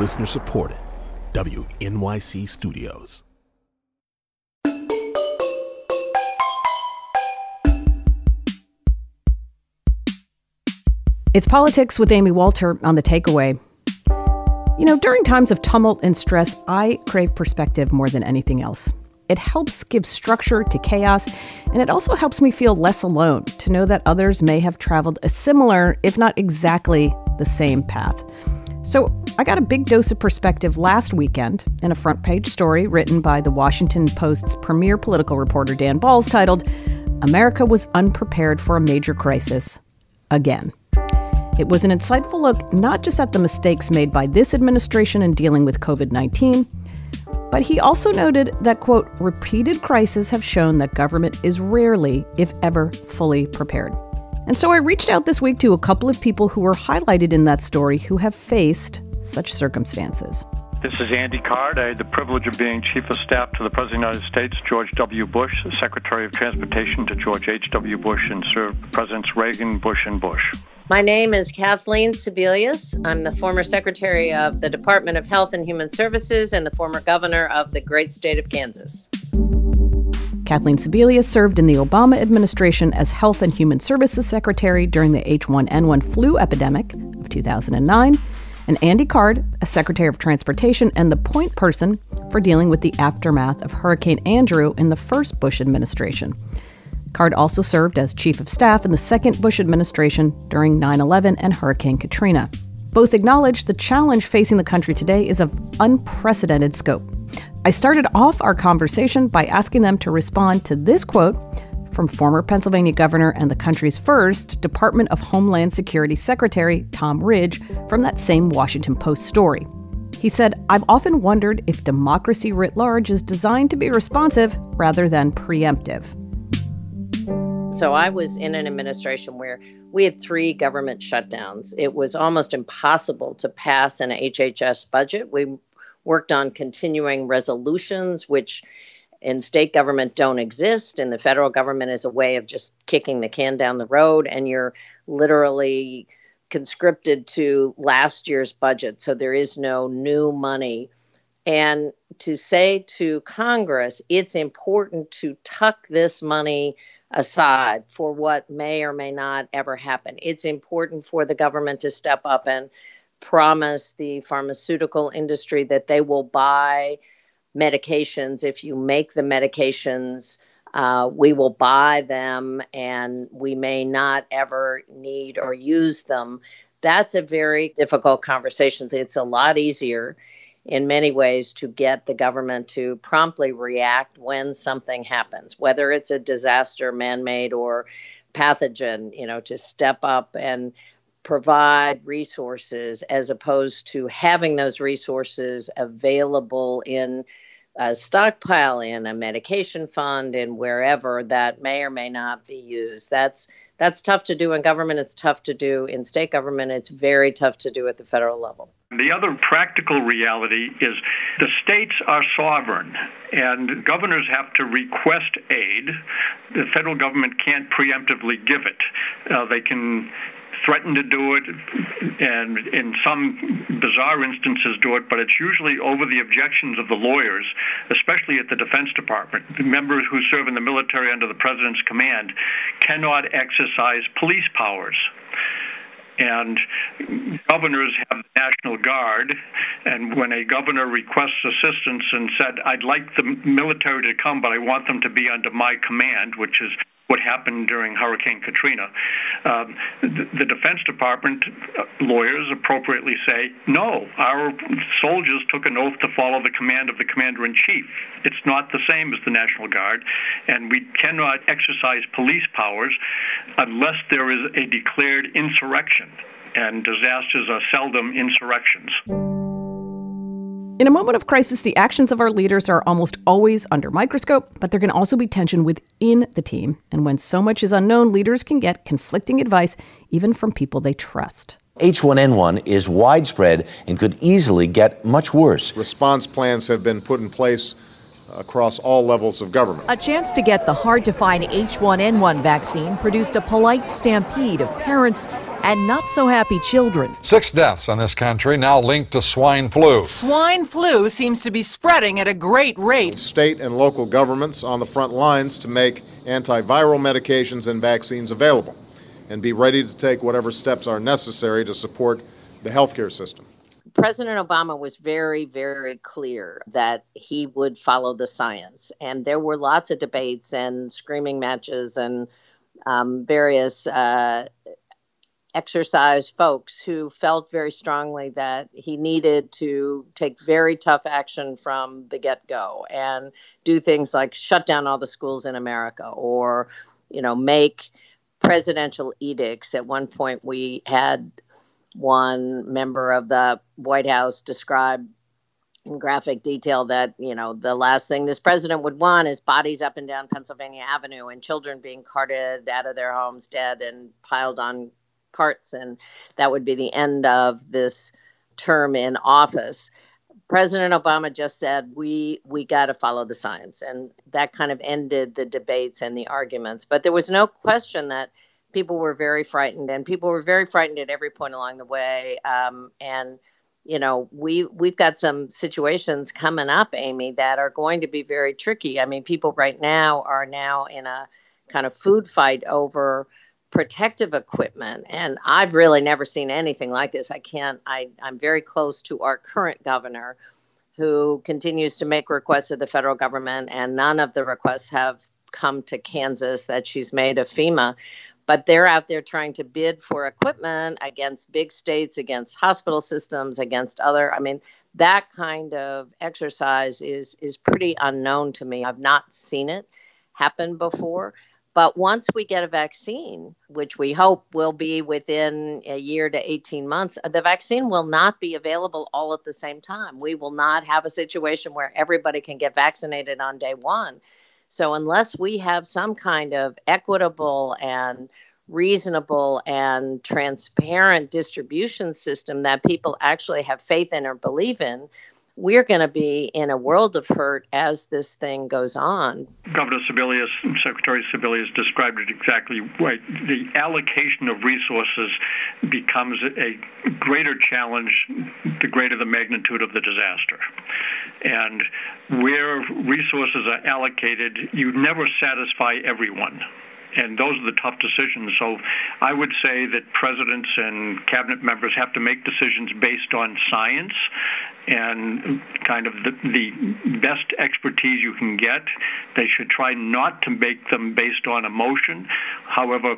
Listener supported. WNYC Studios. It's politics with Amy Walter on the takeaway. You know, during times of tumult and stress, I crave perspective more than anything else. It helps give structure to chaos, and it also helps me feel less alone to know that others may have traveled a similar, if not exactly the same path. So, I got a big dose of perspective last weekend in a front page story written by the Washington Post's premier political reporter Dan Balz titled, America was unprepared for a major crisis again. It was an insightful look not just at the mistakes made by this administration in dealing with COVID 19, but he also noted that, quote, repeated crises have shown that government is rarely, if ever, fully prepared. And so I reached out this week to a couple of people who were highlighted in that story who have faced such circumstances. This is Andy Card. I had the privilege of being Chief of Staff to the President of the United States, George W. Bush, Secretary of Transportation to George H.W. Bush, and served Presidents Reagan, Bush, and Bush. My name is Kathleen Sebelius. I'm the former Secretary of the Department of Health and Human Services and the former Governor of the great state of Kansas. Kathleen Sebelius served in the Obama administration as Health and Human Services Secretary during the H1N1 flu epidemic of 2009, and Andy Card, as Secretary of Transportation and the point person for dealing with the aftermath of Hurricane Andrew in the first Bush administration. Card also served as Chief of Staff in the second Bush administration during 9 11 and Hurricane Katrina. Both acknowledge the challenge facing the country today is of unprecedented scope. I started off our conversation by asking them to respond to this quote from former Pennsylvania governor and the country's first Department of Homeland Security Secretary, Tom Ridge, from that same Washington Post story. He said, I've often wondered if democracy writ large is designed to be responsive rather than preemptive. So I was in an administration where we had three government shutdowns. It was almost impossible to pass an HHS budget. We worked on continuing resolutions, which in state government don't exist, and the federal government is a way of just kicking the can down the road, and you're literally conscripted to last year's budget. So there is no new money. And to say to Congress, it's important to tuck this money aside for what may or may not ever happen. It's important for the government to step up and promise the pharmaceutical industry that they will buy medications. If you make the medications, uh, we will buy them and we may not ever need or use them. That's a very difficult conversation. It's a lot easier in many ways to get the government to promptly react when something happens, whether it's a disaster, man made, or pathogen, you know, to step up and provide resources as opposed to having those resources available in a stockpile in a medication fund and wherever that may or may not be used. That's that's tough to do in government. It's tough to do in state government. It's very tough to do at the federal level. The other practical reality is the states are sovereign and governors have to request aid. The federal government can't preemptively give it. Uh, they can threaten to do it and in some bizarre instances do it, but it's usually over the objections of the lawyers, especially at the Defense Department. Members who serve in the military under the President's command cannot exercise police powers and governors have the National Guard. And when a governor requests assistance and said, I'd like the military to come, but I want them to be under my command, which is what happened during Hurricane Katrina. Um, the, the, Defense Department uh, lawyers appropriately say, no, our soldiers took an oath to follow the command of the commander in chief. It's not the same as the National Guard, and we cannot exercise police powers unless there is a declared insurrection. And disasters are seldom insurrections. In a moment of crisis, the actions of our leaders are almost always under microscope, but there can also be tension within the team. And when so much is unknown, leaders can get conflicting advice, even from people they trust. H1N1 is widespread and could easily get much worse. Response plans have been put in place across all levels of government. A chance to get the hard to find H1N1 vaccine produced a polite stampede of parents and not so happy children. Six deaths in this country now linked to swine flu. Swine flu seems to be spreading at a great rate. State and local governments on the front lines to make antiviral medications and vaccines available and be ready to take whatever steps are necessary to support the healthcare system. President Obama was very, very clear that he would follow the science. And there were lots of debates and screaming matches and um, various uh, exercise folks who felt very strongly that he needed to take very tough action from the get go and do things like shut down all the schools in America or, you know, make presidential edicts. At one point, we had one member of the White House describe in graphic detail that you know the last thing this president would want is bodies up and down Pennsylvania Avenue and children being carted out of their homes dead and piled on carts and that would be the end of this term in office. President obama just said we we got to follow the science and that kind of ended the debates and the arguments. But there was no question that people were very frightened and people were very frightened at every point along the way. Um, and you know we we've got some situations coming up amy that are going to be very tricky. I mean people right now are now in a kind of food fight over protective equipment and i've really never seen anything like this. I can't I, i'm very close to our current governor who continues to make requests of the federal government and none of the requests have come to kansas that she's made of fema. But they're out there trying to bid for equipment against big states against hospital systems against other i mean that kind of exercise is is pretty unknown to me. I've not seen it happen before but once we get a vaccine, which we hope will be within a year to 18 months, uh, the vaccine will not be available all at the same time. We will not have a situation where everybody can get vaccinated on day one. So, unless we have some kind of equitable and reasonable and transparent distribution system that people actually have faith in or believe in, we're going to be in a world of hurt as this thing goes on. Governor Sebelius, Secretary Sebelius described it exactly right. The allocation of resources becomes a greater challenge the greater the magnitude of the disaster. And where resources are allocated, you never satisfy everyone and those are the tough decisions. So I would say that presidents and cabinet members have to make decisions based on science and kind of the, the best expertise you can get. They should try not to make them based on emotion. However,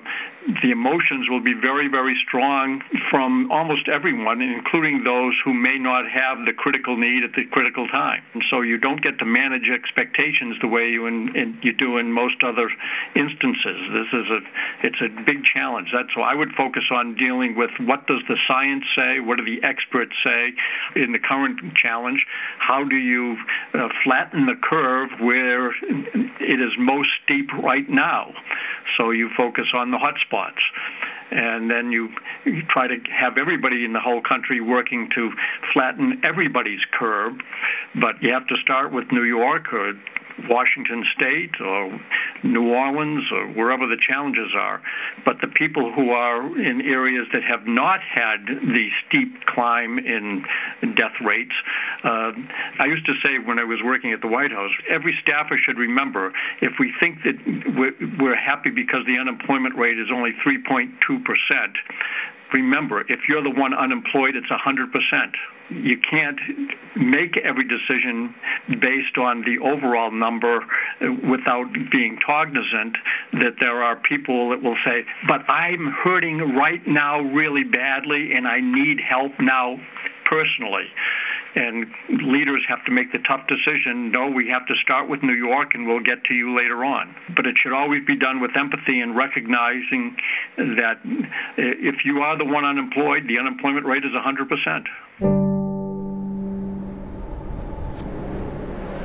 the emotions will be very, very strong from almost everyone, including those who may not have the critical need at the critical time. And so you don't get to manage expectations the way you in, in, you do in most other instances. This is a it's a big challenge. That's why I would focus on dealing with what does the science say, what do the experts say in the current challenge. How do you uh, flatten the curve where it is most steep right now? So you focus on the hot spots. And then you, you try to have everybody in the whole country working to flatten everybody's curve. But you have to start with New York or Washington State or New Orleans or wherever the challenges are. But the people who are in areas that have not had the steep climb in death rates, uh, I used to say when I was working at the White House, every staffer should remember if we think that we're, we're happy because the unemployment rate is only 3.2 percent remember, if you're the one unemployed, it's 100%. You can't make every decision based on the overall number without being cognizant that there are people that will say, but I'm hurting right now really badly and I need help now personally and leaders have to make the tough decision no, we have to start with New York and we'll get to you later on. But it should always be done with empathy and recognizing that uh, if you are the one unemployed, the unemployment rate is 100%.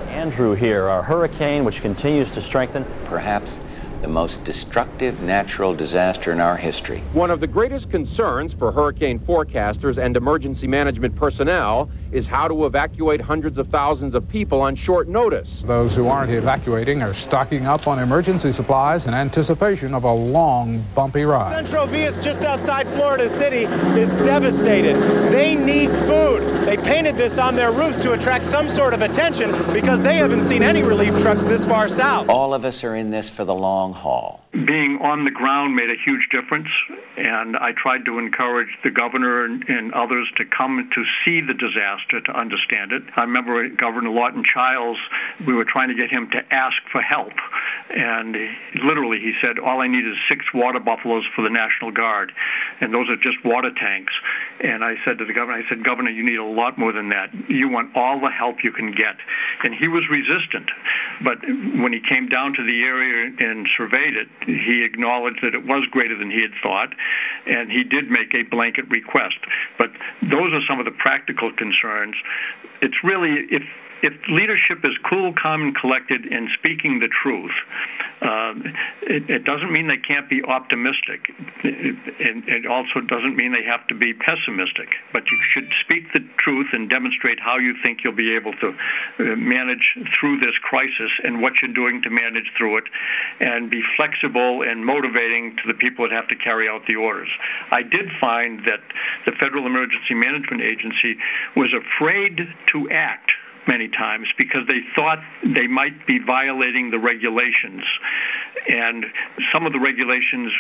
Andrew here, our hurricane which continues to strengthen. Perhaps the most destructive natural disaster in our history. One of the greatest concerns for hurricane forecasters and emergency management personnel is how to evacuate hundreds of thousands of people on short notice. Those who aren't evacuating are stocking up on emergency supplies in anticipation of a long, bumpy ride. Central Vias, just outside Florida City, is devastated. They need food. They painted this on their roof to attract some sort of attention because they haven't seen any relief trucks this far south. All of us are in this for the long haul. Being on the ground made a huge difference, and I tried to encourage the governor and, and others to come to see the disaster to understand it. I remember Governor Lawton Chiles, we were trying to get him to ask for help, and literally he said, All I need is six water buffaloes for the National Guard, and those are just water tanks. And I said to the governor, I said, Governor, you need a lot more than that. You want all the help you can get. And he was resistant. But when he came down to the area and surveyed it, he acknowledged that it was greater than he had thought, and he did make a blanket request. But those are some of the practical concerns. It's really, if if leadership is cool, calm, and collected and speaking the truth, uh, it, it, doesn't mean they can't be optimistic. and it, it also doesn't mean they have to be pessimistic. But you should speak the truth and demonstrate how you think you'll be able to uh, manage through this crisis and what you're doing to manage through it, and be flexible and motivating to the people that have to carry out the orders. I did find that the Federal Emergency Management Agency was afraid to act many times because they thought they might be violating the regulations. And some of the regulations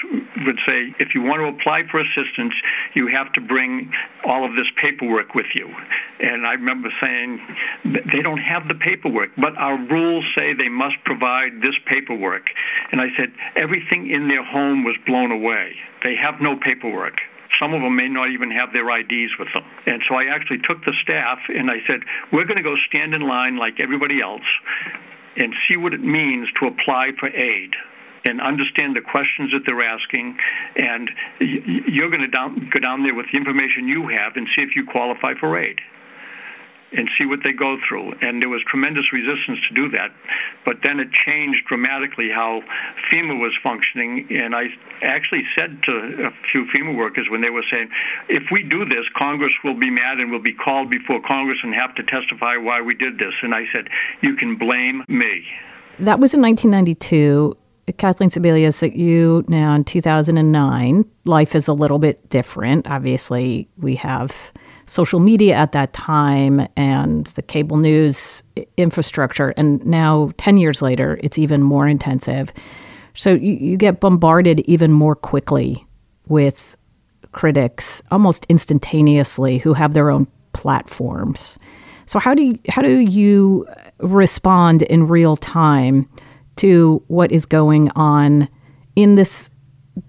would say if you want to apply for assistance, you have to bring all of this paperwork with you. And I remember saying they don't have the paperwork, but our rules say they must provide this paperwork. And I said everything in their home was blown away. They have no paperwork. Some of them may not even have their IDs with them. And so I actually took the staff and I said, we're going to go stand in line like everybody else and see what it means to apply for aid and understand the questions that they're asking. And you're going to down, go down there with the information you have and see if you qualify for aid and see what they go through. And there was tremendous resistance to do that. But then it changed dramatically how FEMA was functioning. And I actually said to a few FEMA workers when they were saying, if we do this, Congress will be mad and will be called before Congress and have to testify why we did this. And I said, you can blame me. That was in 1992. Kathleen Sebelius, you now in 2009. Life is a little bit different. Obviously, we have social media at that time and the cable news infrastructure. And now, 10 years later, it's even more intensive. So you, you get bombarded even more quickly with critics almost instantaneously who have their own platforms. So how do you, how do you uh, respond in real time to what is going on in this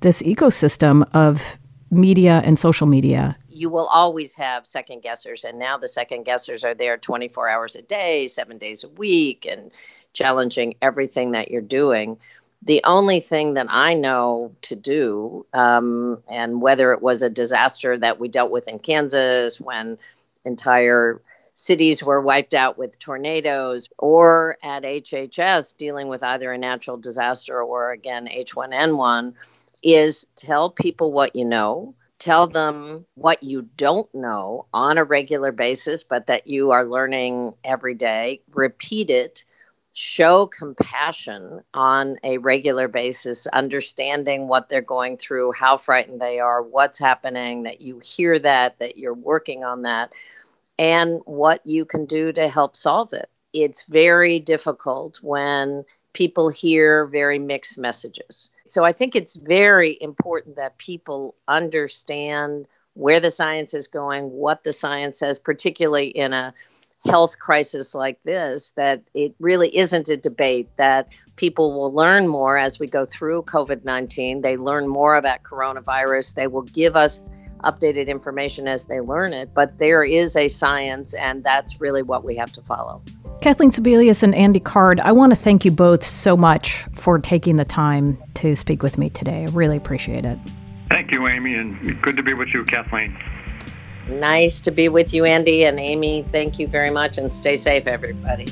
this ecosystem of media and social media. You will always have second guessers and now the second guessers are there 24 hours a day 7 days a week and challenging everything that you're doing. The only thing that I know to do, um, and whether it was a disaster that we dealt with in Kansas when entire cities were wiped out with tornadoes, or at HHS dealing with either a natural disaster or again H1N1, is tell people what you know, tell them what you don't know on a regular basis, but that you are learning every day. Repeat it. Show compassion on a regular basis, understanding what they're going through, how frightened they are, what's happening, that you hear that, that you're working on that, and what you can do to help solve it. It's very difficult when people hear very mixed messages. So I think it's very important that people understand where the science is going, what the science says, particularly in a health crisis like this, that it really isn't a debate, that people will learn more as we go through COVID 19. They learn more about coronavirus. They will give us updated information as they learn it, but there is a science, and that's really what we have to follow. Kathleen Sebelius and Andy Card, I want to thank you both so much for taking the time to speak with me today. I really appreciate it. Thank you, Amy, and good to be with you, Kathleen. Nice to be with you, Andy and Amy. Thank you very much, and stay safe, everybody.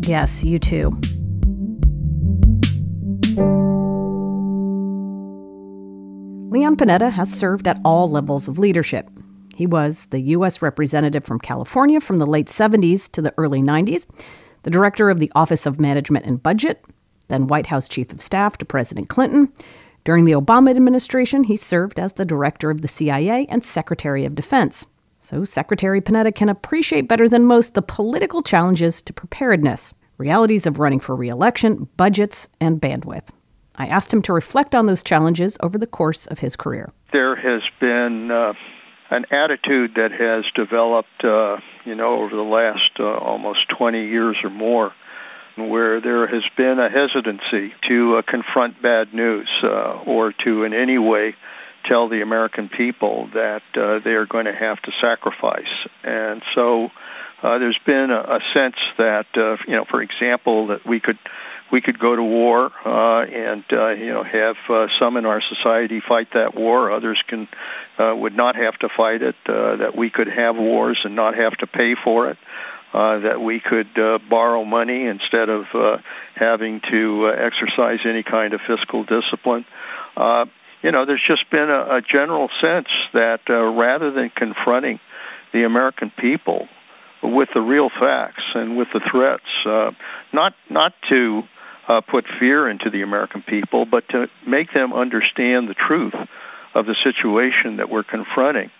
Yes, you too. Panetta has served at all levels of leadership. He was the U.S. representative from California from the late 70s to the early 90s, the director of the Office of Management and Budget, then White House Chief of Staff to President Clinton. During the Obama administration, he served as the director of the CIA and Secretary of Defense. So, Secretary Panetta can appreciate better than most the political challenges to preparedness, realities of running for reelection, budgets, and bandwidth. I asked him to reflect on those challenges over the course of his career. There has been uh, an attitude that has developed, uh, you know, over the last uh, almost 20 years or more, where there has been a hesitancy to uh, confront bad news uh, or to in any way tell the American people that uh, they are going to have to sacrifice. And so there's been a, a sense that, you know, for example, that we could we could go to war uh, and uh, you know have uh, some in our society fight that war. Others can uh, would not have to fight it. Uh, that we could have wars and not have to pay for it. Uh, that we could uh, borrow money instead of uh, having to uh, exercise any kind of fiscal discipline. Uh, you know, there's just been a, a general sense that uh, rather than confronting the American people with the real facts and with the threats, uh, not not to uh, put fear into the American people, but to make them understand the truth of the situation that we're confronting.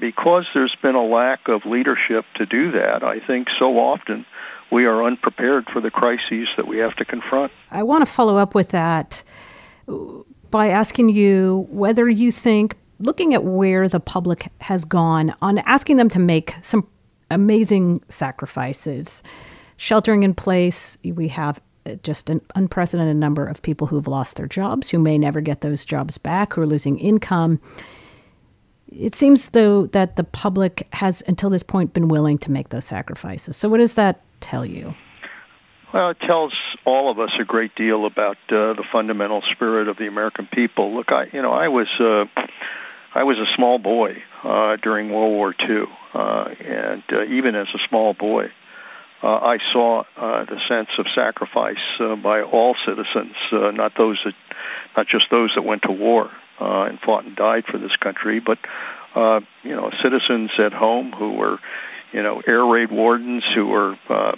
Because there's been a lack of leadership to do that, I think so often we are unprepared for the crises that we have to confront. I want to follow up with that by asking you whether you think, looking at where the public has gone, on asking them to make some amazing sacrifices, sheltering in place, we have just an unprecedented number of people who've lost their jobs, who may never get those jobs back, who are losing income. It seems, though, that the public has, until this point, been willing to make those sacrifices. So, what does that tell you? Well, it tells all of us a great deal about uh, the fundamental spirit of the American people. Look, I, you know, I was, uh, I was a small boy uh, during World War II, uh, and uh, even as a small boy, uh, I saw uh, the sense of sacrifice uh, by all citizens, uh, not those that, not just those that went to war uh, and fought and died for this country, but uh, you know, citizens at home who were, you know, air raid wardens who were uh,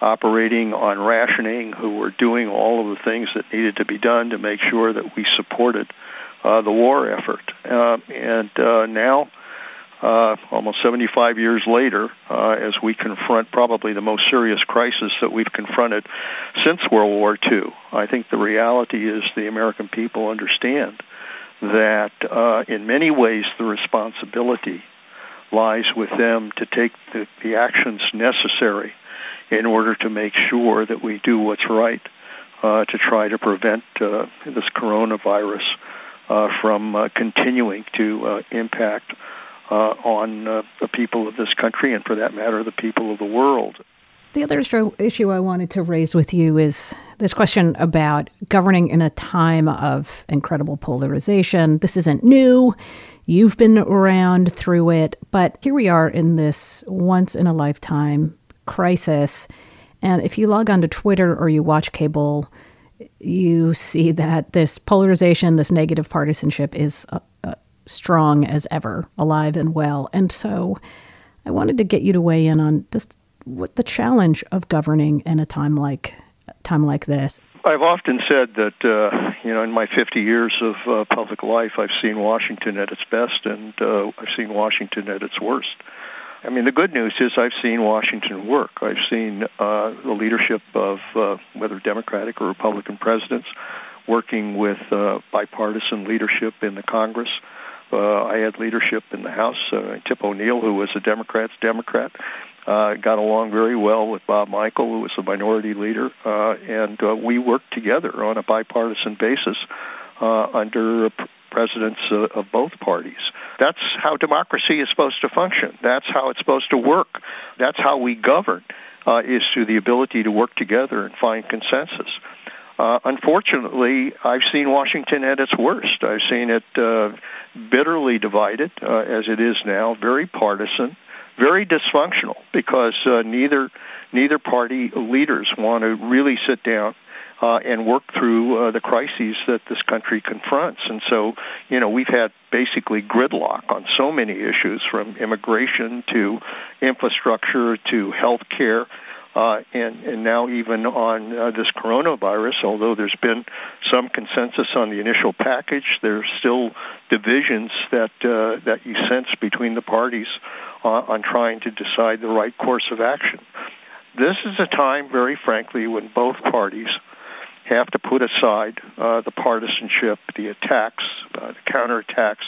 operating on rationing, who were doing all of the things that needed to be done to make sure that we supported uh, the war effort. Uh, and uh, now uh, almost 75 years later, uh, as we confront probably the most serious crisis that we've confronted since World War II. I think the reality is the American people understand that uh, in many ways the responsibility lies with them to take the, the actions necessary in order to make sure that we do what's right uh, to try to prevent uh, this coronavirus uh, from uh, continuing to uh, impact on uh, the people of this country and, for that matter, the people of the world. The other issue I wanted to raise with you is this question about governing in a time of incredible polarization. This isn't new. You've been around through it, but here we are in this once in a lifetime crisis. And if you log on to Twitter or you watch cable, you see that this polarization, this negative partisanship is uh, uh, strong as ever, alive and well. And so I wanted to get you to weigh in on just what the challenge of governing in a time like time like this. I've often said that uh, you know in my 50 years of uh, public life, I've seen Washington at its best, and uh, I've seen Washington at its worst. I mean, the good news is I've seen Washington work. I've seen uh, the leadership of uh, whether Democratic or Republican presidents working with uh, bipartisan leadership in the Congress. Uh, I had leadership in the House. Uh, Tip O'Neill, who was a Democrat's Democrat, uh, got along very well with Bob Michel, who was the minority leader, uh, and uh, we worked together on a bipartisan basis uh, under presidents uh, of both parties. That's how democracy is supposed to function. That's how it's supposed to work. That's how we govern, uh, is through the ability to work together and find consensus. Uh, unfortunately, I've seen Washington at its worst. I've seen it uh, bitterly divided, uh, as it is now, very partisan, very dysfunctional, because uh, neither neither party leaders want to really sit down uh, and work through uh, the crises that this country confronts. And so, you know, we've had basically gridlock on so many issues from immigration to infrastructure to health care. Uh, and, and now even on uh, this coronavirus, although there's been some consensus on the initial package, there's still divisions that uh, that you sense between the parties uh, on trying to decide the right course of action. This is a time, very frankly, when both parties have to put aside uh, the partisanship, the attacks, uh, the counterattacks,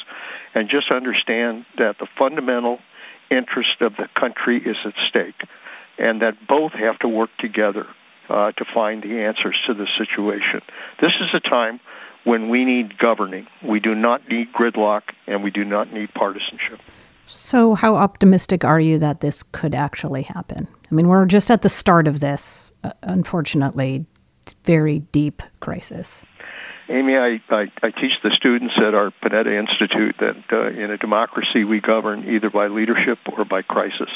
and just understand that the fundamental interest of the country is at stake, and that both have to work together uh, to find the answers to the situation. This is a time when we need governing. We do not need gridlock, and we do not need partisanship. So, how optimistic are you that this could actually happen? I mean, we're just at the start of this, uh, unfortunately, very deep crisis. Amy, I, I, I, teach the students at our Panetta Institute that uh, in a democracy we govern either by leadership or by crisis.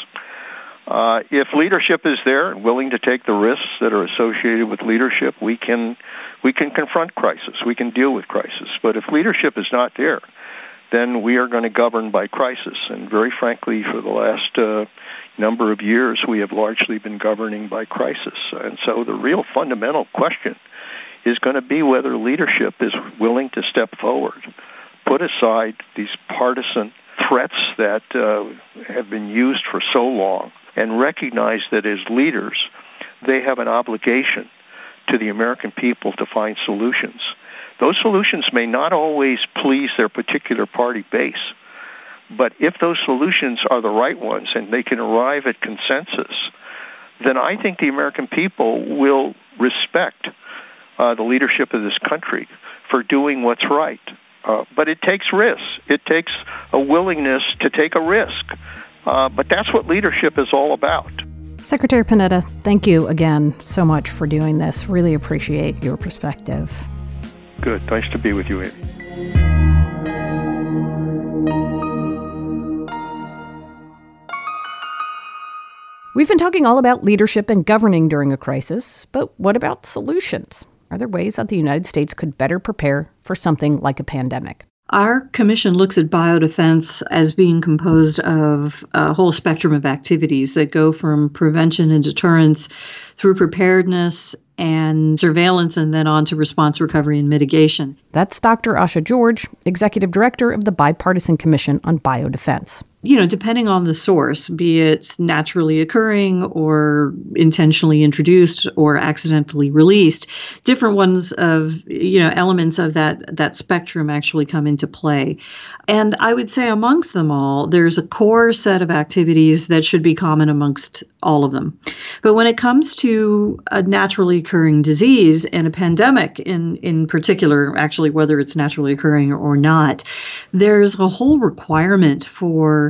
Uh, if leadership is there and willing to take the risks that are associated with leadership, we can we can confront crisis. We can deal with crisis. But if leadership is not there, then we are going to govern by crisis. And very frankly, for the last uh, number of years, we have largely been governing by crisis. And so the real fundamental question is going to be whether leadership is willing to step forward, put aside these partisan threats that uh, have been used for so long, and recognize that as leaders, they have an obligation to the American people to find solutions. Those solutions may not always please their particular party base, but if those solutions are the right ones and they can arrive at consensus, then I think the American people will respect uh, the leadership of this country for doing what's right. Uh, but it takes risks. It takes a willingness to take a risk. Uh, but that's what leadership is all about. Secretary Panetta, thank you again so much for doing this. Really appreciate your perspective. Good. Nice to be with you, Amy. We've been talking all about leadership and governing during a crisis, but what about solutions? Are there ways that the United States could better prepare for something like a pandemic? Our commission looks at biodefense as being composed of a whole spectrum of activities that go from prevention and deterrence through preparedness and surveillance and then on to response, recovery, and mitigation. That's Dr. Asha George, Executive Director of the Bipartisan Commission on Biodefense you know, depending on the source, be it naturally occurring or intentionally introduced or accidentally released, different ones of you know elements of that that spectrum actually come into play. And I would say amongst them all, there's a core set of activities that should be common amongst all of them. But when it comes to a naturally occurring disease and a pandemic in in particular, actually whether it's naturally occurring or not, there's a whole requirement for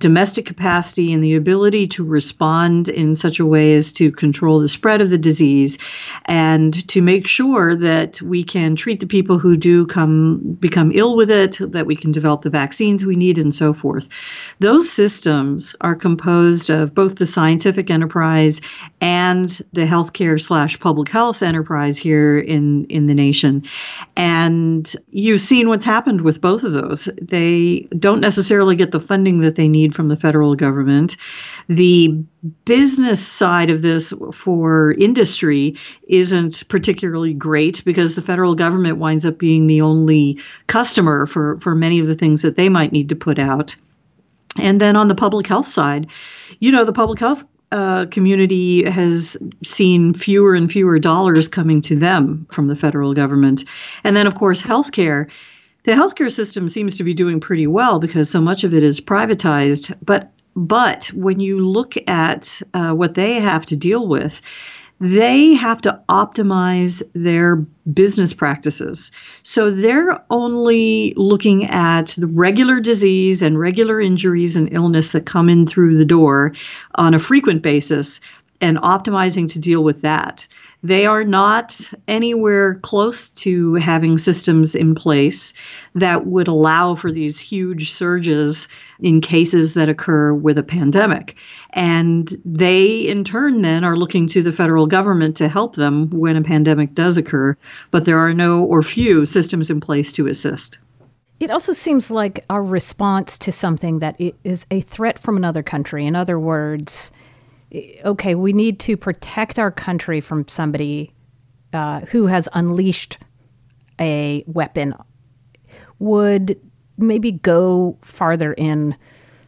domestic capacity and the ability to respond in such a way as to control the spread of the disease and to make sure that we can treat the people who do come become ill with it, that we can develop the vaccines we need and so forth. Those systems are composed of both the scientific enterprise and the healthcare slash public health enterprise here in, in the nation. And you've seen what's happened with both of those. They don't necessarily get the funding that that they need from the federal government. The business side of this for industry isn't particularly great because the federal government winds up being the only customer for, for many of the things that they might need to put out. And then on the public health side, you know, the public health uh, community has seen fewer and fewer dollars coming to them from the federal government. And then, of course, healthcare the healthcare system seems to be doing pretty well because so much of it is privatized. But but when you look at uh, what they have to deal with, they have to optimize their business practices. So they're only looking at the regular disease and regular injuries and illness that come in through the door on a frequent basis and optimizing to deal with that. They are not anywhere close to having systems in place that would allow for these huge surges in cases that occur with a pandemic. And they, in turn, then are looking to the federal government to help them when a pandemic does occur. But there are no or few systems in place to assist. It also seems like our response to something that is a threat from another country. In other words, okay, we need to protect our country from somebody uh, who has unleashed a weapon, would maybe go farther in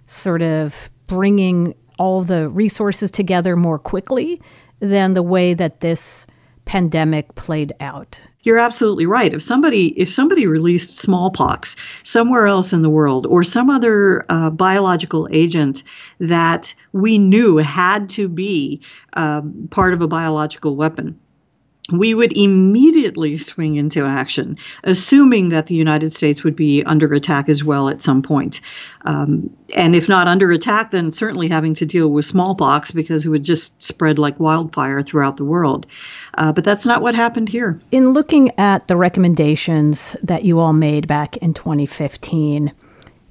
sort of bringing all the resources together more quickly than the way that this pandemic played out you're absolutely right. If somebody if somebody released smallpox somewhere else in the world or some other uh, biological agent that we knew had to be uh, part of a biological weapon, we would immediately swing into action, assuming that the United States would be under attack as well at some point. Um, and if not under attack, then certainly having to deal with smallpox because it would just spread like wildfire throughout the world. Uh, but that's not what happened here. In looking at the recommendations that you all made back in 2015,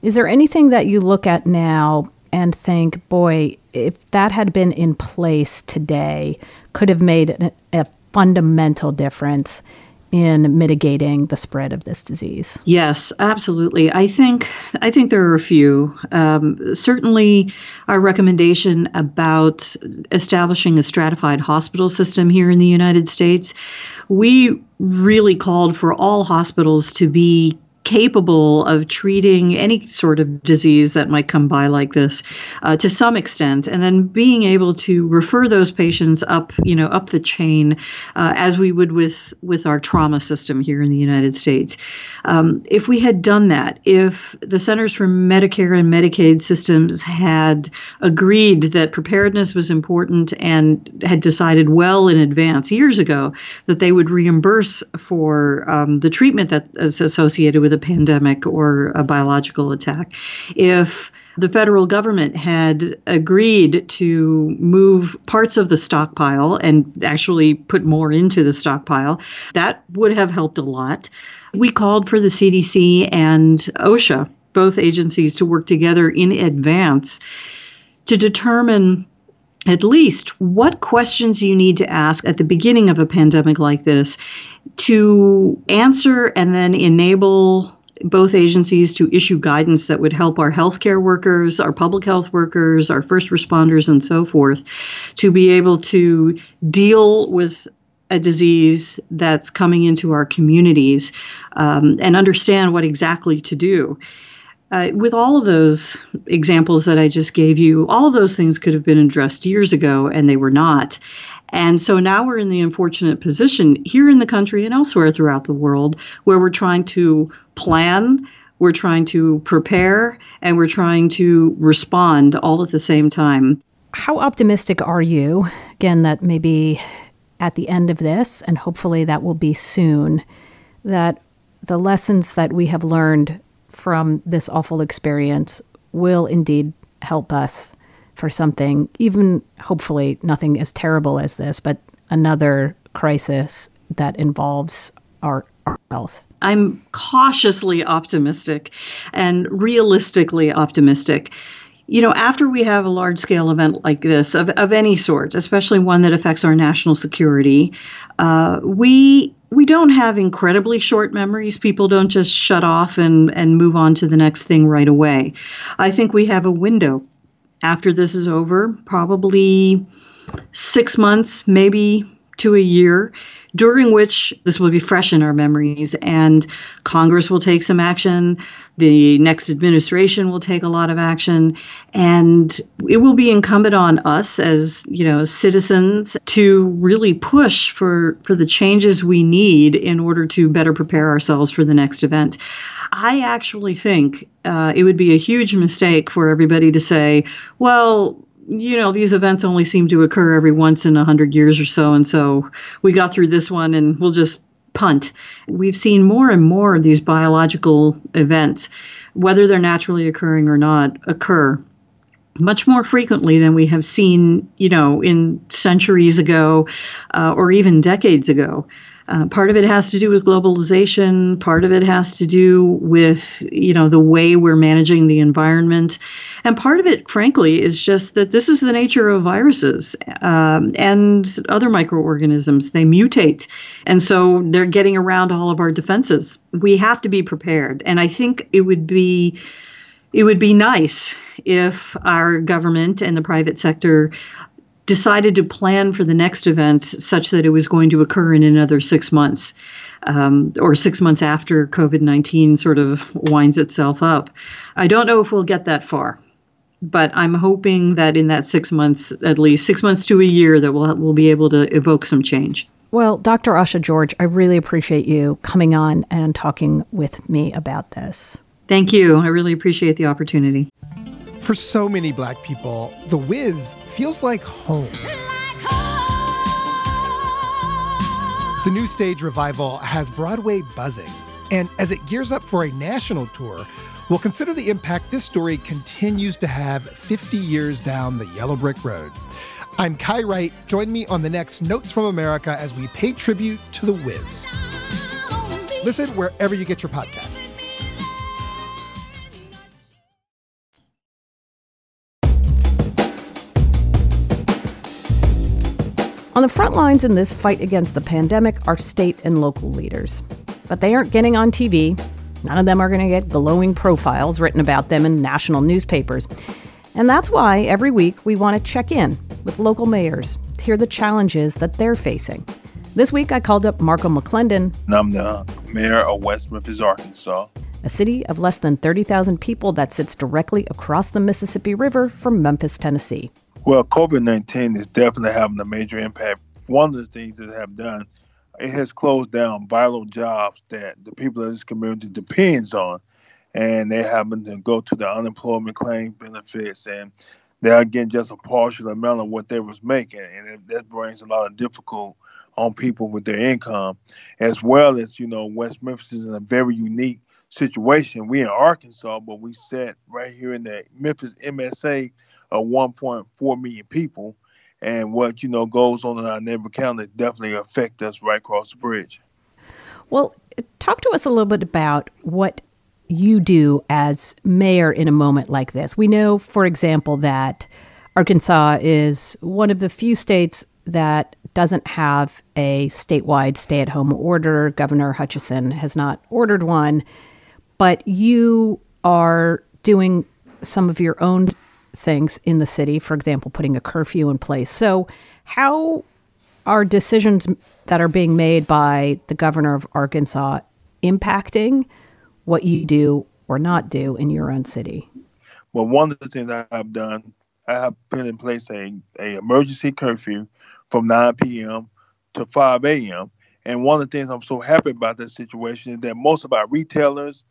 is there anything that you look at now and think, boy, if that had been in place today, could have made a fundamental difference in mitigating the spread of this disease? Yes, absolutely. I think I think there are a few. Um, certainly, our recommendation about establishing a stratified hospital system here in the United States, we really called for all hospitals to be capable of treating any sort of disease that might come by like this uh, to some extent. And then being able to refer those patients up you know up the chain uh, as we would with with our trauma system here in the United States. Um, if we had done that if the centers for Medicare and Medicaid systems had agreed that preparedness was important and had decided well in advance years ago that they would reimburse for um, the treatment that is associated with a pandemic or a biological attack. If the federal government had agreed to move parts of the stockpile and actually put more into the stockpile, that would have helped a lot. We called for the CDC and OSHA, both agencies, to work together in advance to determine at least what questions you need to ask at the beginning of a pandemic like this to answer and then enable both agencies to issue guidance that would help our healthcare workers, our public health workers, our first responders, and so forth to be able to deal with a disease that's coming into our communities um, and understand what exactly to do. Uh, with all of those examples that I just gave you, all of those things could have been addressed years ago, and they were not. And so now we're in the unfortunate position here in the country and elsewhere throughout the world where we're trying to plan, we're trying to prepare, and we're trying to respond all at the same time. How optimistic are you? Again, that maybe at the end of this, and hopefully that will be soon, that the lessons that we have learned from this awful experience will indeed help us for something, even hopefully nothing as terrible as this, but another crisis that involves our, our health. I'm cautiously optimistic and realistically optimistic. You know, after we have a large scale event like this, of, of any sort, especially one that affects our national security, uh, we we don't have incredibly short memories. People don't just shut off and, and move on to the next thing right away. I think we have a window after this is over, probably six months, maybe to a year, during which this will be fresh in our memories and Congress will take some action. The next administration will take a lot of action. And it will be incumbent on us as, you know, citizens to really push for, for the changes we need in order to better prepare ourselves for the next event. I actually think uh, it would be a huge mistake for everybody to say, well, you know, these events only seem to occur every once in a hundred years or so, and so we got through this one, and we'll just punt. We've seen more and more of these biological events, whether they're naturally occurring or not, occur. much more frequently than we have seen, you know, in centuries ago uh, or even decades ago. Uh, part of it has to do with globalization. Part of it has to do with, you know, the way we're managing the environment, and part of it, frankly, is just that this is the nature of viruses um, and other microorganisms. They mutate, and so they're getting around all of our defenses. We have to be prepared, and I think it would be it would be nice if our government and the private sector decided to plan for the next event such that it was going to occur in another six months. Um, or six months after COVID 19 sort of winds itself up. I don't know if we'll get that far, but I'm hoping that in that six months, at least six months to a year, that we'll, we'll be able to evoke some change. Well, Dr. Asha George, I really appreciate you coming on and talking with me about this. Thank you. I really appreciate the opportunity. For so many black people, The Wiz feels like home. The new stage revival has Broadway buzzing. And as it gears up for a national tour, we'll consider the impact this story continues to have 50 years down the yellow brick road. I'm Kai Wright. Join me on the next Notes from America as we pay tribute to The Wiz. Listen wherever you get your podcasts. On the front lines in this fight against the pandemic are state and local leaders. But they aren't getting on TV. None of them are going to get glowing profiles written about them in national newspapers. And that's why every week we want to check in with local mayors to hear the challenges that they're facing. This week I called up Marco McClendon. I'm the mayor of West Memphis, Arkansas. A city of less than 30,000 people that sits directly across the Mississippi River from Memphis, Tennessee. Well, COVID 19 is definitely having a major impact. One of the things that have done, it has closed down vital jobs that the people of this community depends on. And they happen to go to the unemployment claim benefits and they're getting just a partial amount of what they was making. And it, that brings a lot of difficult on people with their income, as well as, you know, West Memphis is in a very unique situation. We in Arkansas, but we sat right here in the Memphis MSA of 1.4 million people, and what you know goes on in our neighbor county definitely affect us right across the bridge. Well, talk to us a little bit about what you do as mayor in a moment like this. We know, for example, that Arkansas is one of the few states that doesn't have a statewide stay at home order. Governor Hutchinson has not ordered one, but you are doing some of your own things in the city, for example, putting a curfew in place. So, how are decisions that are being made by the governor of Arkansas impacting what you do or not do in your own city? Well, one of the things I have done, I have put in place a, a emergency curfew from 9 p.m. to 5 a.m. And one of the things I'm so happy about this situation is that most of our retailers,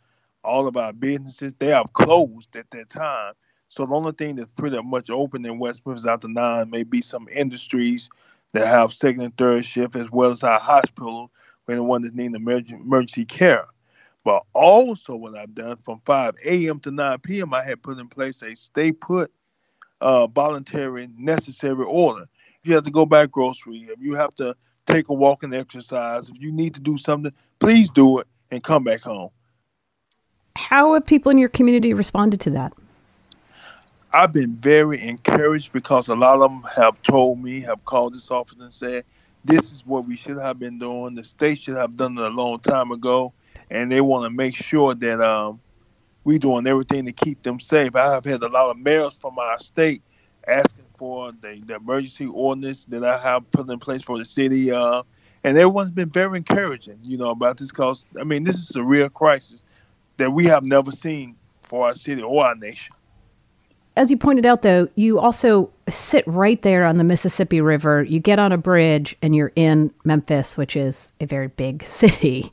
all of our businesses, they are closed at that time. So the only thing that's pretty much open in West Memphis after nine may be some industries that have second and third shift, as well as our hospital for anyone that needs emergency care. But also, what I've done from 5 a.m. to 9 p.m., I had put in place a stay put, uh, voluntary, necessary order. If you have to go buy grocery, if you have to take a walk and exercise, if you need to do something, please do it and come back home. How have people in your community responded to that? I've been very encouraged because a lot of them have told me, have called this office and said, this is what we should have been doing. The state should have done it a long time ago. And they want to make sure that um, we're doing everything to keep them safe. I have had a lot of mayors from our state asking for the, the emergency ordinance that I have put in place for the city. Uh, and everyone's been very encouraging, you know, about this because, I mean, this is a real crisis that we have never seen for our city or our nation as you pointed out, though, you also sit right there on the Mississippi River. You get on a bridge and you're in Memphis, which is a very big city.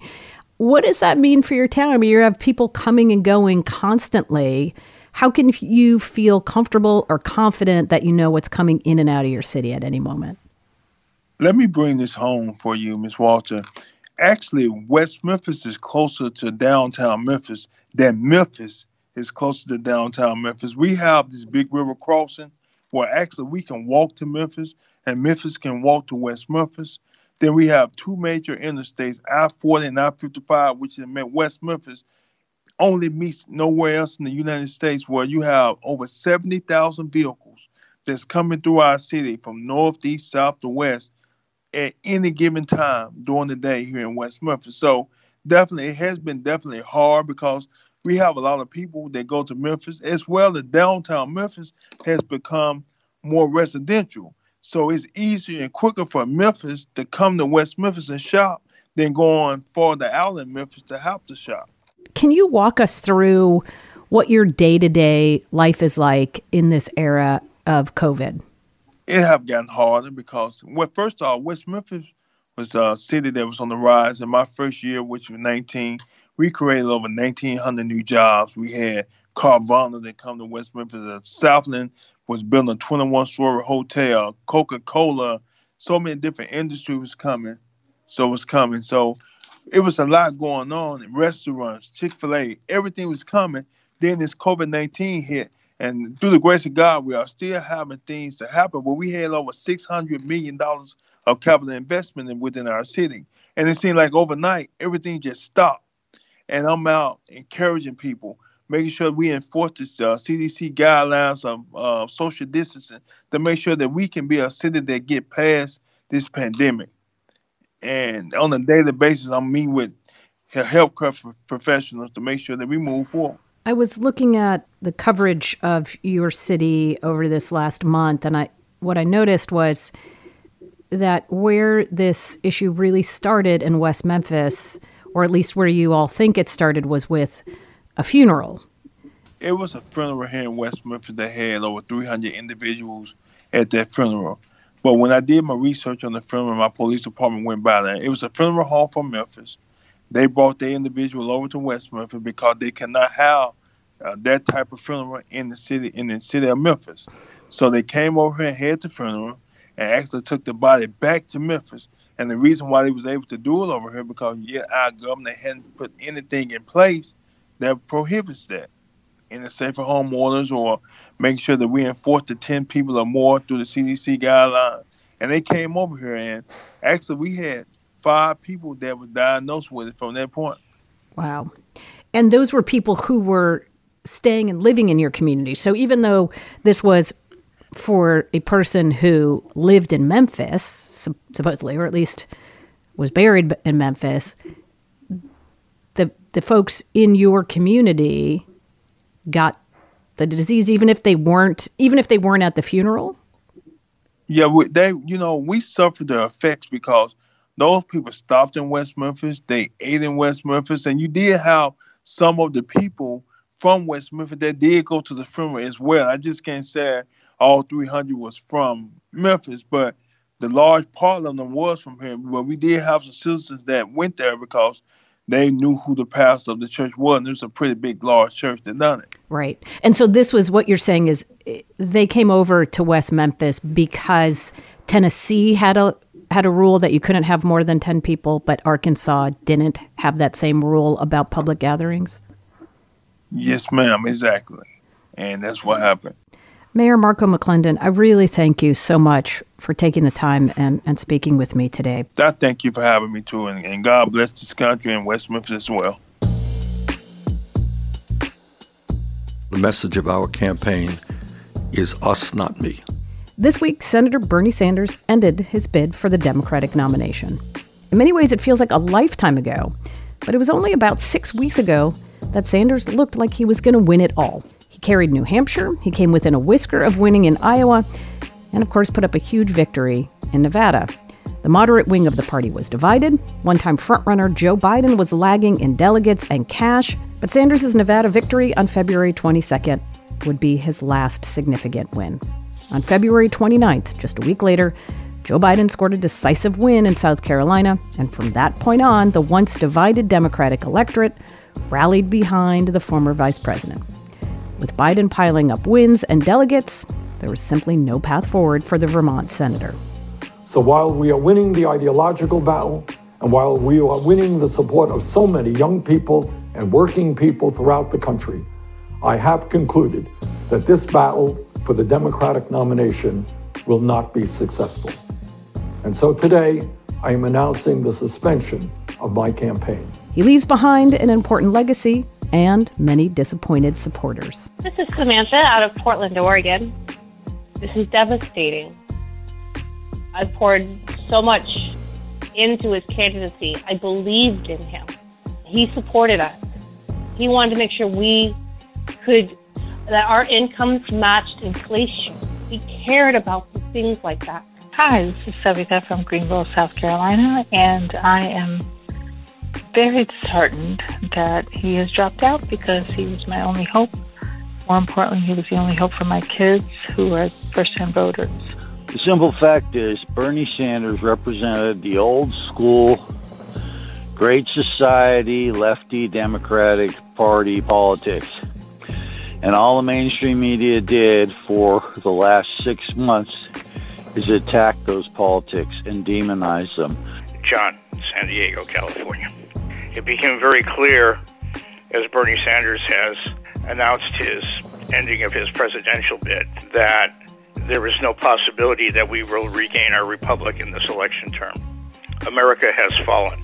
What does that mean for your town? I mean, you have people coming and going constantly. How can you feel comfortable or confident that you know what's coming in and out of your city at any moment? Let me bring this home for you, Ms. Walter. Actually, West Memphis is closer to downtown Memphis than Memphis is closer to downtown Memphis. We have this big river crossing where actually we can walk to Memphis and Memphis can walk to West Memphis. Then we have two major interstates, I-40 and I-55, which is West Memphis, only meets nowhere else in the United States where you have over 70,000 vehicles that's coming through our city from north, east, south to west at any given time during the day here in West Memphis. So definitely, it has been definitely hard because we have a lot of people that go to Memphis as well as downtown Memphis has become more residential. So it's easier and quicker for Memphis to come to West Memphis and shop than going farther out in Memphis to help to shop. Can you walk us through what your day to day life is like in this era of COVID? It have gotten harder because, well, first of all, West Memphis was a city that was on the rise. In my first year, which was 19, we created over 1,900 new jobs. We had Carvana that come to West Memphis. Uh, Southland was building a 21 story hotel. Coca Cola, so many different industries was coming. So was coming. So it was a lot going on restaurants, Chick fil A, everything was coming. Then this COVID 19 hit. And through the grace of God, we are still having things to happen. But we had over $600 million of capital investment within our city. And it seemed like overnight, everything just stopped. And I'm out encouraging people, making sure we enforce this uh, CDC guidelines of uh, social distancing to make sure that we can be a city that get past this pandemic. And on a daily basis, I'm meeting with healthcare professionals to make sure that we move forward. I was looking at the coverage of your city over this last month, and I what I noticed was that where this issue really started in West Memphis, or at least where you all think it started, was with a funeral. It was a funeral here in West Memphis that had over 300 individuals at that funeral. But when I did my research on the funeral, my police department went by there. It was a funeral home from Memphis. They brought the individual over to West Memphis because they cannot have uh, that type of funeral in the city in the city of Memphis. So they came over here and had the funeral and actually took the body back to Memphis. And the reason why they was able to do it over here because yet our government hadn't put anything in place that prohibits that in the safer home orders or making sure that we enforce the 10 people or more through the CDC guidelines. And they came over here and actually we had five people that was diagnosed with it from that point. Wow. And those were people who were staying and living in your community. So even though this was for a person who lived in Memphis, supposedly, or at least was buried in Memphis, the the folks in your community got the disease, even if they weren't, even if they weren't at the funeral. Yeah, we, they, you know, we suffered the effects because those people stopped in West Memphis, they ate in West Memphis, and you did have some of the people from West Memphis that did go to the funeral as well. I just can't say all 300 was from Memphis, but the large part of them was from here. But we did have some citizens that went there because they knew who the pastor of the church was. And there's a pretty big, large church that done it. Right. And so this was what you're saying is they came over to West Memphis because Tennessee had a had a rule that you couldn't have more than 10 people, but Arkansas didn't have that same rule about public gatherings? Yes, ma'am, exactly. And that's what happened. Mayor Marco McClendon, I really thank you so much for taking the time and, and speaking with me today. I thank you for having me too, and, and God bless this country and West Memphis as well. The message of our campaign is us, not me. This week, Senator Bernie Sanders ended his bid for the Democratic nomination. In many ways, it feels like a lifetime ago, but it was only about six weeks ago that Sanders looked like he was going to win it all. He carried New Hampshire, he came within a whisker of winning in Iowa, and of course put up a huge victory in Nevada. The moderate wing of the party was divided. One time frontrunner Joe Biden was lagging in delegates and cash, but Sanders' Nevada victory on February 22nd would be his last significant win. On February 29th, just a week later, Joe Biden scored a decisive win in South Carolina, and from that point on, the once divided Democratic electorate rallied behind the former vice president. With Biden piling up wins and delegates, there was simply no path forward for the Vermont senator. So while we are winning the ideological battle, and while we are winning the support of so many young people and working people throughout the country, I have concluded that this battle for the Democratic nomination will not be successful. And so today, I am announcing the suspension of my campaign. He leaves behind an important legacy and many disappointed supporters. This is Samantha out of Portland, Oregon. This is devastating. I poured so much into his candidacy. I believed in him. He supported us. He wanted to make sure we could, that our incomes matched inflation. He cared about things like that. Hi, this is Savita from Greenville, South Carolina, and I am very disheartened that he has dropped out because he was my only hope. More importantly, he was the only hope for my kids who are first time voters. The simple fact is, Bernie Sanders represented the old school, great society, lefty Democratic Party politics. And all the mainstream media did for the last six months is attack those politics and demonize them. John, San Diego, California it became very clear as Bernie Sanders has announced his ending of his presidential bid that there is no possibility that we will regain our republic in this election term. America has fallen.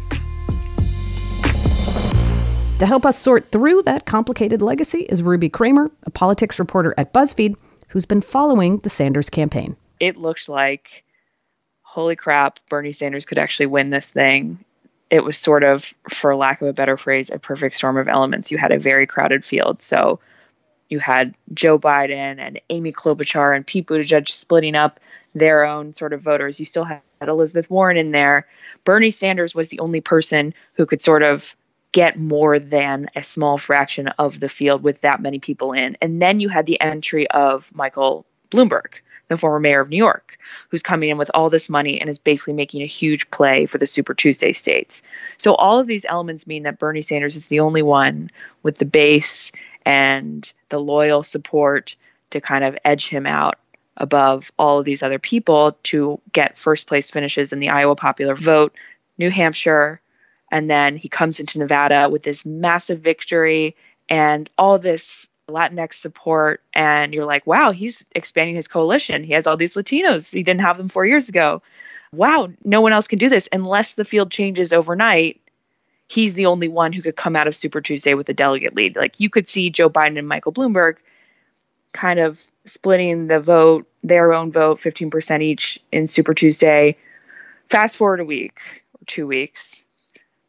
To help us sort through that complicated legacy is Ruby Cramer, a politics reporter at BuzzFeed, who's been following the Sanders campaign. It looks like, holy crap, Bernie Sanders could actually win this thing it was sort of, for lack of a better phrase, a perfect storm of elements. You had a very crowded field. So you had Joe Biden and Amy Klobuchar and Pete Buttigieg splitting up their own sort of voters. You still had Elizabeth Warren in there. Bernie Sanders was the only person who could sort of get more than a small fraction of the field with that many people in. And then you had the entry of Michael Bloomberg, the former mayor of New York, who's coming in with all this money and is basically making a huge play for the Super Tuesday states. So all of these elements mean that Bernie Sanders is the only one with the base and the loyal support to kind of edge him out above all of these other people to get first place finishes in the Iowa popular vote, New Hampshire, and then he comes into Nevada with this massive victory and all this Latinx support, and you're like, wow, he's expanding his coalition. He has all these Latinos. He didn't have them four years ago. Wow, no one else can do this unless the field changes overnight. He's the only one who could come out of Super Tuesday with a delegate lead. Like you could see Joe Biden and Michael Bloomberg kind of splitting the vote, their own vote, 15% each in Super Tuesday. Fast forward a week or two weeks,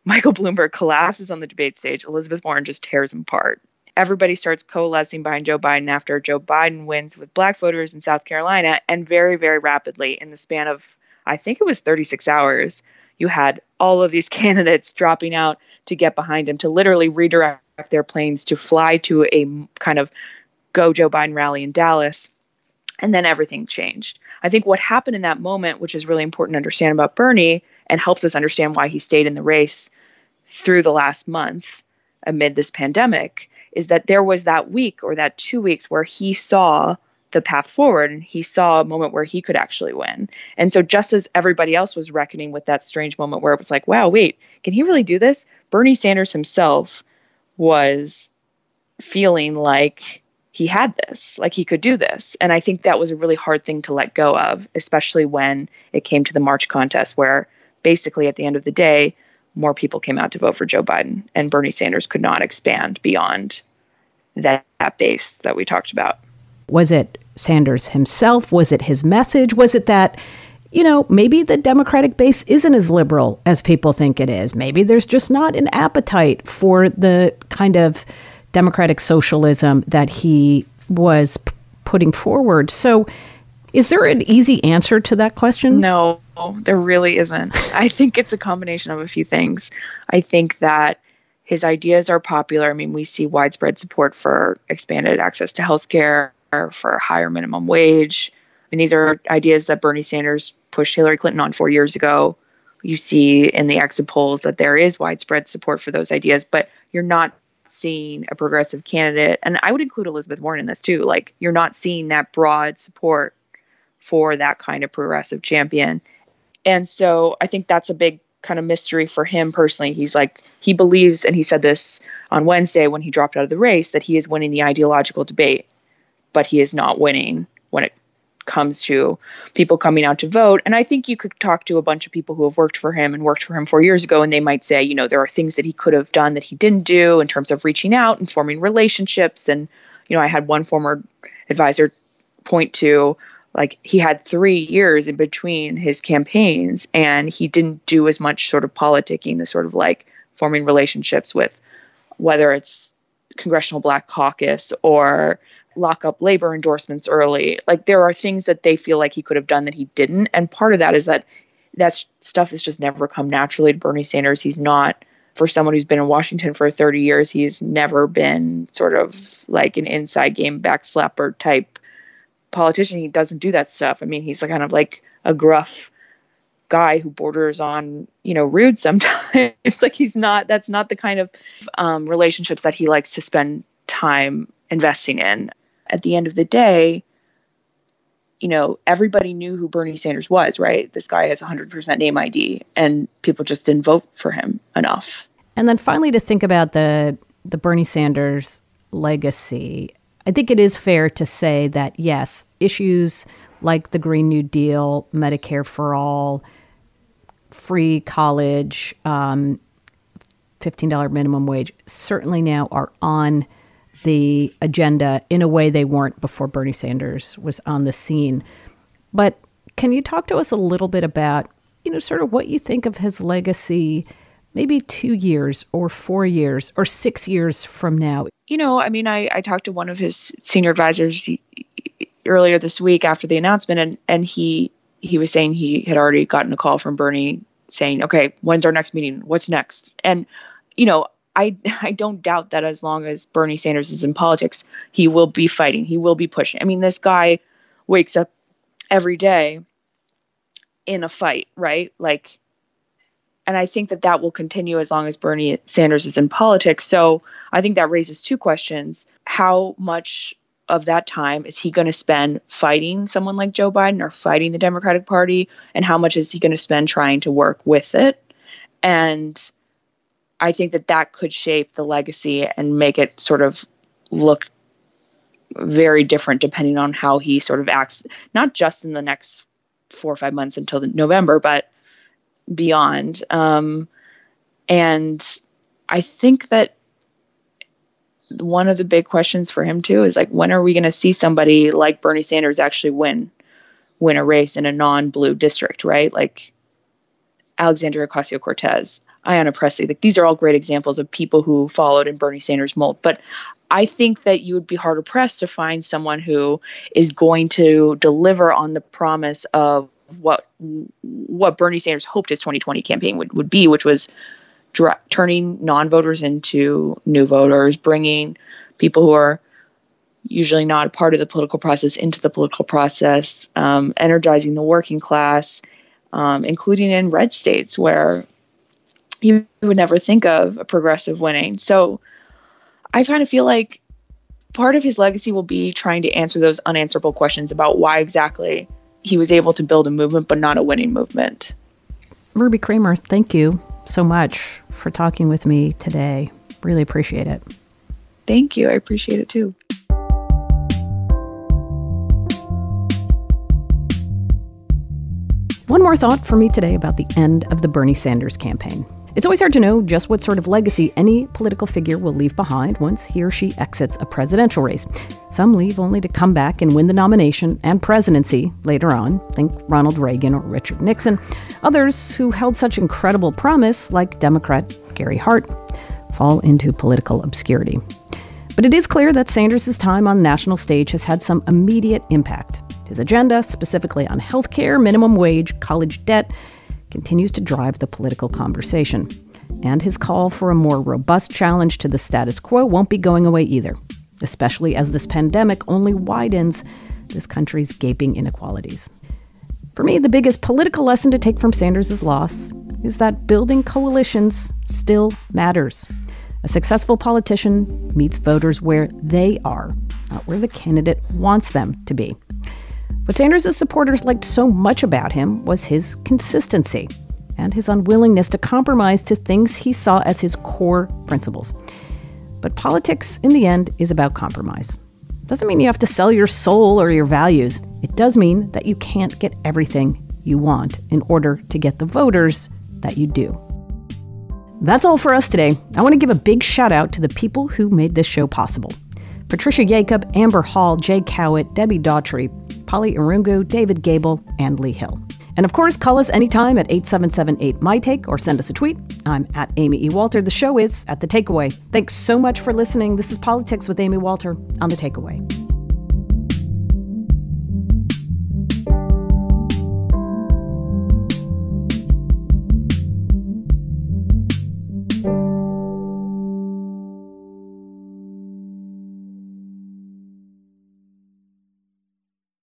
Michael Bloomberg collapses on the debate stage. Elizabeth Warren just tears him apart everybody starts coalescing behind Joe Biden after Joe Biden wins with black voters in South Carolina. And very, very rapidly, in the span of, I think it was 36 hours, you had all of these candidates dropping out to get behind him, to literally redirect their planes to fly to a kind of go Joe Biden rally in Dallas. And then everything changed. I think what happened in that moment, which is really important to understand about Bernie and helps us understand why he stayed in the race through the last month amid this pandemic, is that there was that week or that two weeks where he saw the path forward and he saw a moment where he could actually win. And so just as everybody else was reckoning with that strange moment where it was like, wow, wait, can he really do this? Bernie Sanders himself was feeling like he had this, like he could do this. And I think that was a really hard thing to let go of, especially when it came to the March contest where basically at the end of the day, more people came out to vote for Joe Biden, and Bernie Sanders could not expand beyond that, that base that we talked about. Was it Sanders himself? Was it his message? Was it that, you know, maybe the Democratic base isn't as liberal as people think it is? Maybe there's just not an appetite for the kind of democratic socialism that he was p- putting forward. So, is there an easy answer to that question? No, there really isn't. I think it's a combination of a few things. I think that his ideas are popular. I mean, we see widespread support for expanded access to healthcare, for higher minimum wage. I mean, these are ideas that Bernie Sanders pushed Hillary Clinton on four years ago. You see in the exit polls that there is widespread support for those ideas, but you're not seeing a progressive candidate. And I would include Elizabeth Warren in this too. Like, you're not seeing that broad support for that kind of progressive champion. And so I think that's a big kind of mystery for him personally. He's like, he believes, and he said this on Wednesday when he dropped out of the race, that he is winning the ideological debate, but he is not winning when it comes to people coming out to vote. And I think you could talk to a bunch of people who have worked for him and worked for him four years ago, and they might say, you know, there are things that he could have done that he didn't do in terms of reaching out and forming relationships. And, you know, I had one former advisor point to like he had three years in between his campaigns and he didn't do as much sort of politicking, the sort of like forming relationships with whether it's Congressional Black Caucus or lock up labor endorsements early. Like there are things that they feel like he could have done that he didn't. And part of that is that that stuff has just never come naturally to Bernie Sanders. He's not for someone who's been in Washington for 30 years, he's never been sort of like an inside game backslapper type politician. He doesn't do that stuff. I mean, he's kind of like a gruff guy who borders on, you know, rude sometimes. like he's not, that's not the kind of um, relationships that he likes to spend time investing in. At the end of the day, you know, everybody knew who Bernie Sanders was, right? This guy has 100% name ID, and people just didn't vote for him enough. And then finally, to think about the the Bernie Sanders legacy, I think it is fair to say that yes, issues like the Green New Deal, Medicare for all, free college, um, $15 minimum wage certainly now are on the agenda in a way they weren't before Bernie Sanders was on the scene. But can you talk to us a little bit about, you know, sort of what you think of his legacy maybe two years or four years or six years from now? You know, I mean, I, I talked to one of his senior advisors earlier this week after the announcement, and, and he he was saying he had already gotten a call from Bernie saying, okay, when's our next meeting? What's next? And, you know, I I don't doubt that as long as Bernie Sanders is in politics, he will be fighting. He will be pushing. I mean, this guy wakes up every day in a fight, right? Like and I think that that will continue as long as Bernie Sanders is in politics. So I think that raises two questions. How much of that time is he going to spend fighting someone like Joe Biden or fighting the Democratic Party? And how much is he going to spend trying to work with it? And I think that that could shape the legacy and make it sort of look very different depending on how he sort of acts, not just in the next four or five months until November, but beyond. Um, and I think that one of the big questions for him too is like, when are we going to see somebody like Bernie Sanders actually win win a race in a non-blue district, right? Like Alexandria Ocasio Cortez, Ayanna Pressley. Like these are all great examples of people who followed in Bernie Sanders' mold. But I think that you would be harder pressed to find someone who is going to deliver on the promise of what what Bernie Sanders hoped his 2020 campaign would, would be, which was turning non-voters into new voters, bringing people who are usually not a part of the political process into the political process, um, energizing the working class, um, including in red states where you would never think of a progressive winning. So I kind of feel like part of his legacy will be trying to answer those unanswerable questions about why exactly he was able to build a movement, but not a winning movement. Ruby Cramer, thank you so much for talking with me today. Really appreciate it. Thank you. I appreciate it too. One more thought for me today about the end of the Bernie Sanders campaign. It's always hard to know just what sort of legacy any political figure will leave behind once he or she exits a presidential race. Some leave only to come back and win the nomination and presidency later on. Think Ronald Reagan or Richard Nixon. Others who held such incredible promise, like Democrat Gary Hart, fall into political obscurity. But it is clear that Sanders' time on the national stage has had some immediate impact. His agenda, specifically on health care, minimum wage, college debt, continues to drive the political conversation. And his call for a more robust challenge to the status quo won't be going away either, especially as this pandemic only widens this country's gaping inequalities. For me, the biggest political lesson to take from Sanders' loss is that building coalitions still matters. A successful politician meets voters where they are, not where the candidate wants them to be. What Sanders' supporters liked so much about him was his consistency. and his unwillingness to compromise to things he saw as his core principles. But politics, in the end, is about compromise. Doesn't mean you have to sell your soul or your values. It does mean that you can't get everything you want in order to get the voters that you do. That's all for us today. I want to give a big shout out to the people who made this show possible. Patricia Jacob, Amber Hall, Jay Cowit, Debbie Daughtry, Polly Irungu, David Gable, and Lee Hill. And of course, call us anytime at 8778 My Take or send us a tweet. I'm at Amy E. Walter. The show is at The Takeaway. Thanks so much for listening. This is Politics with Amy Walter on The Takeaway.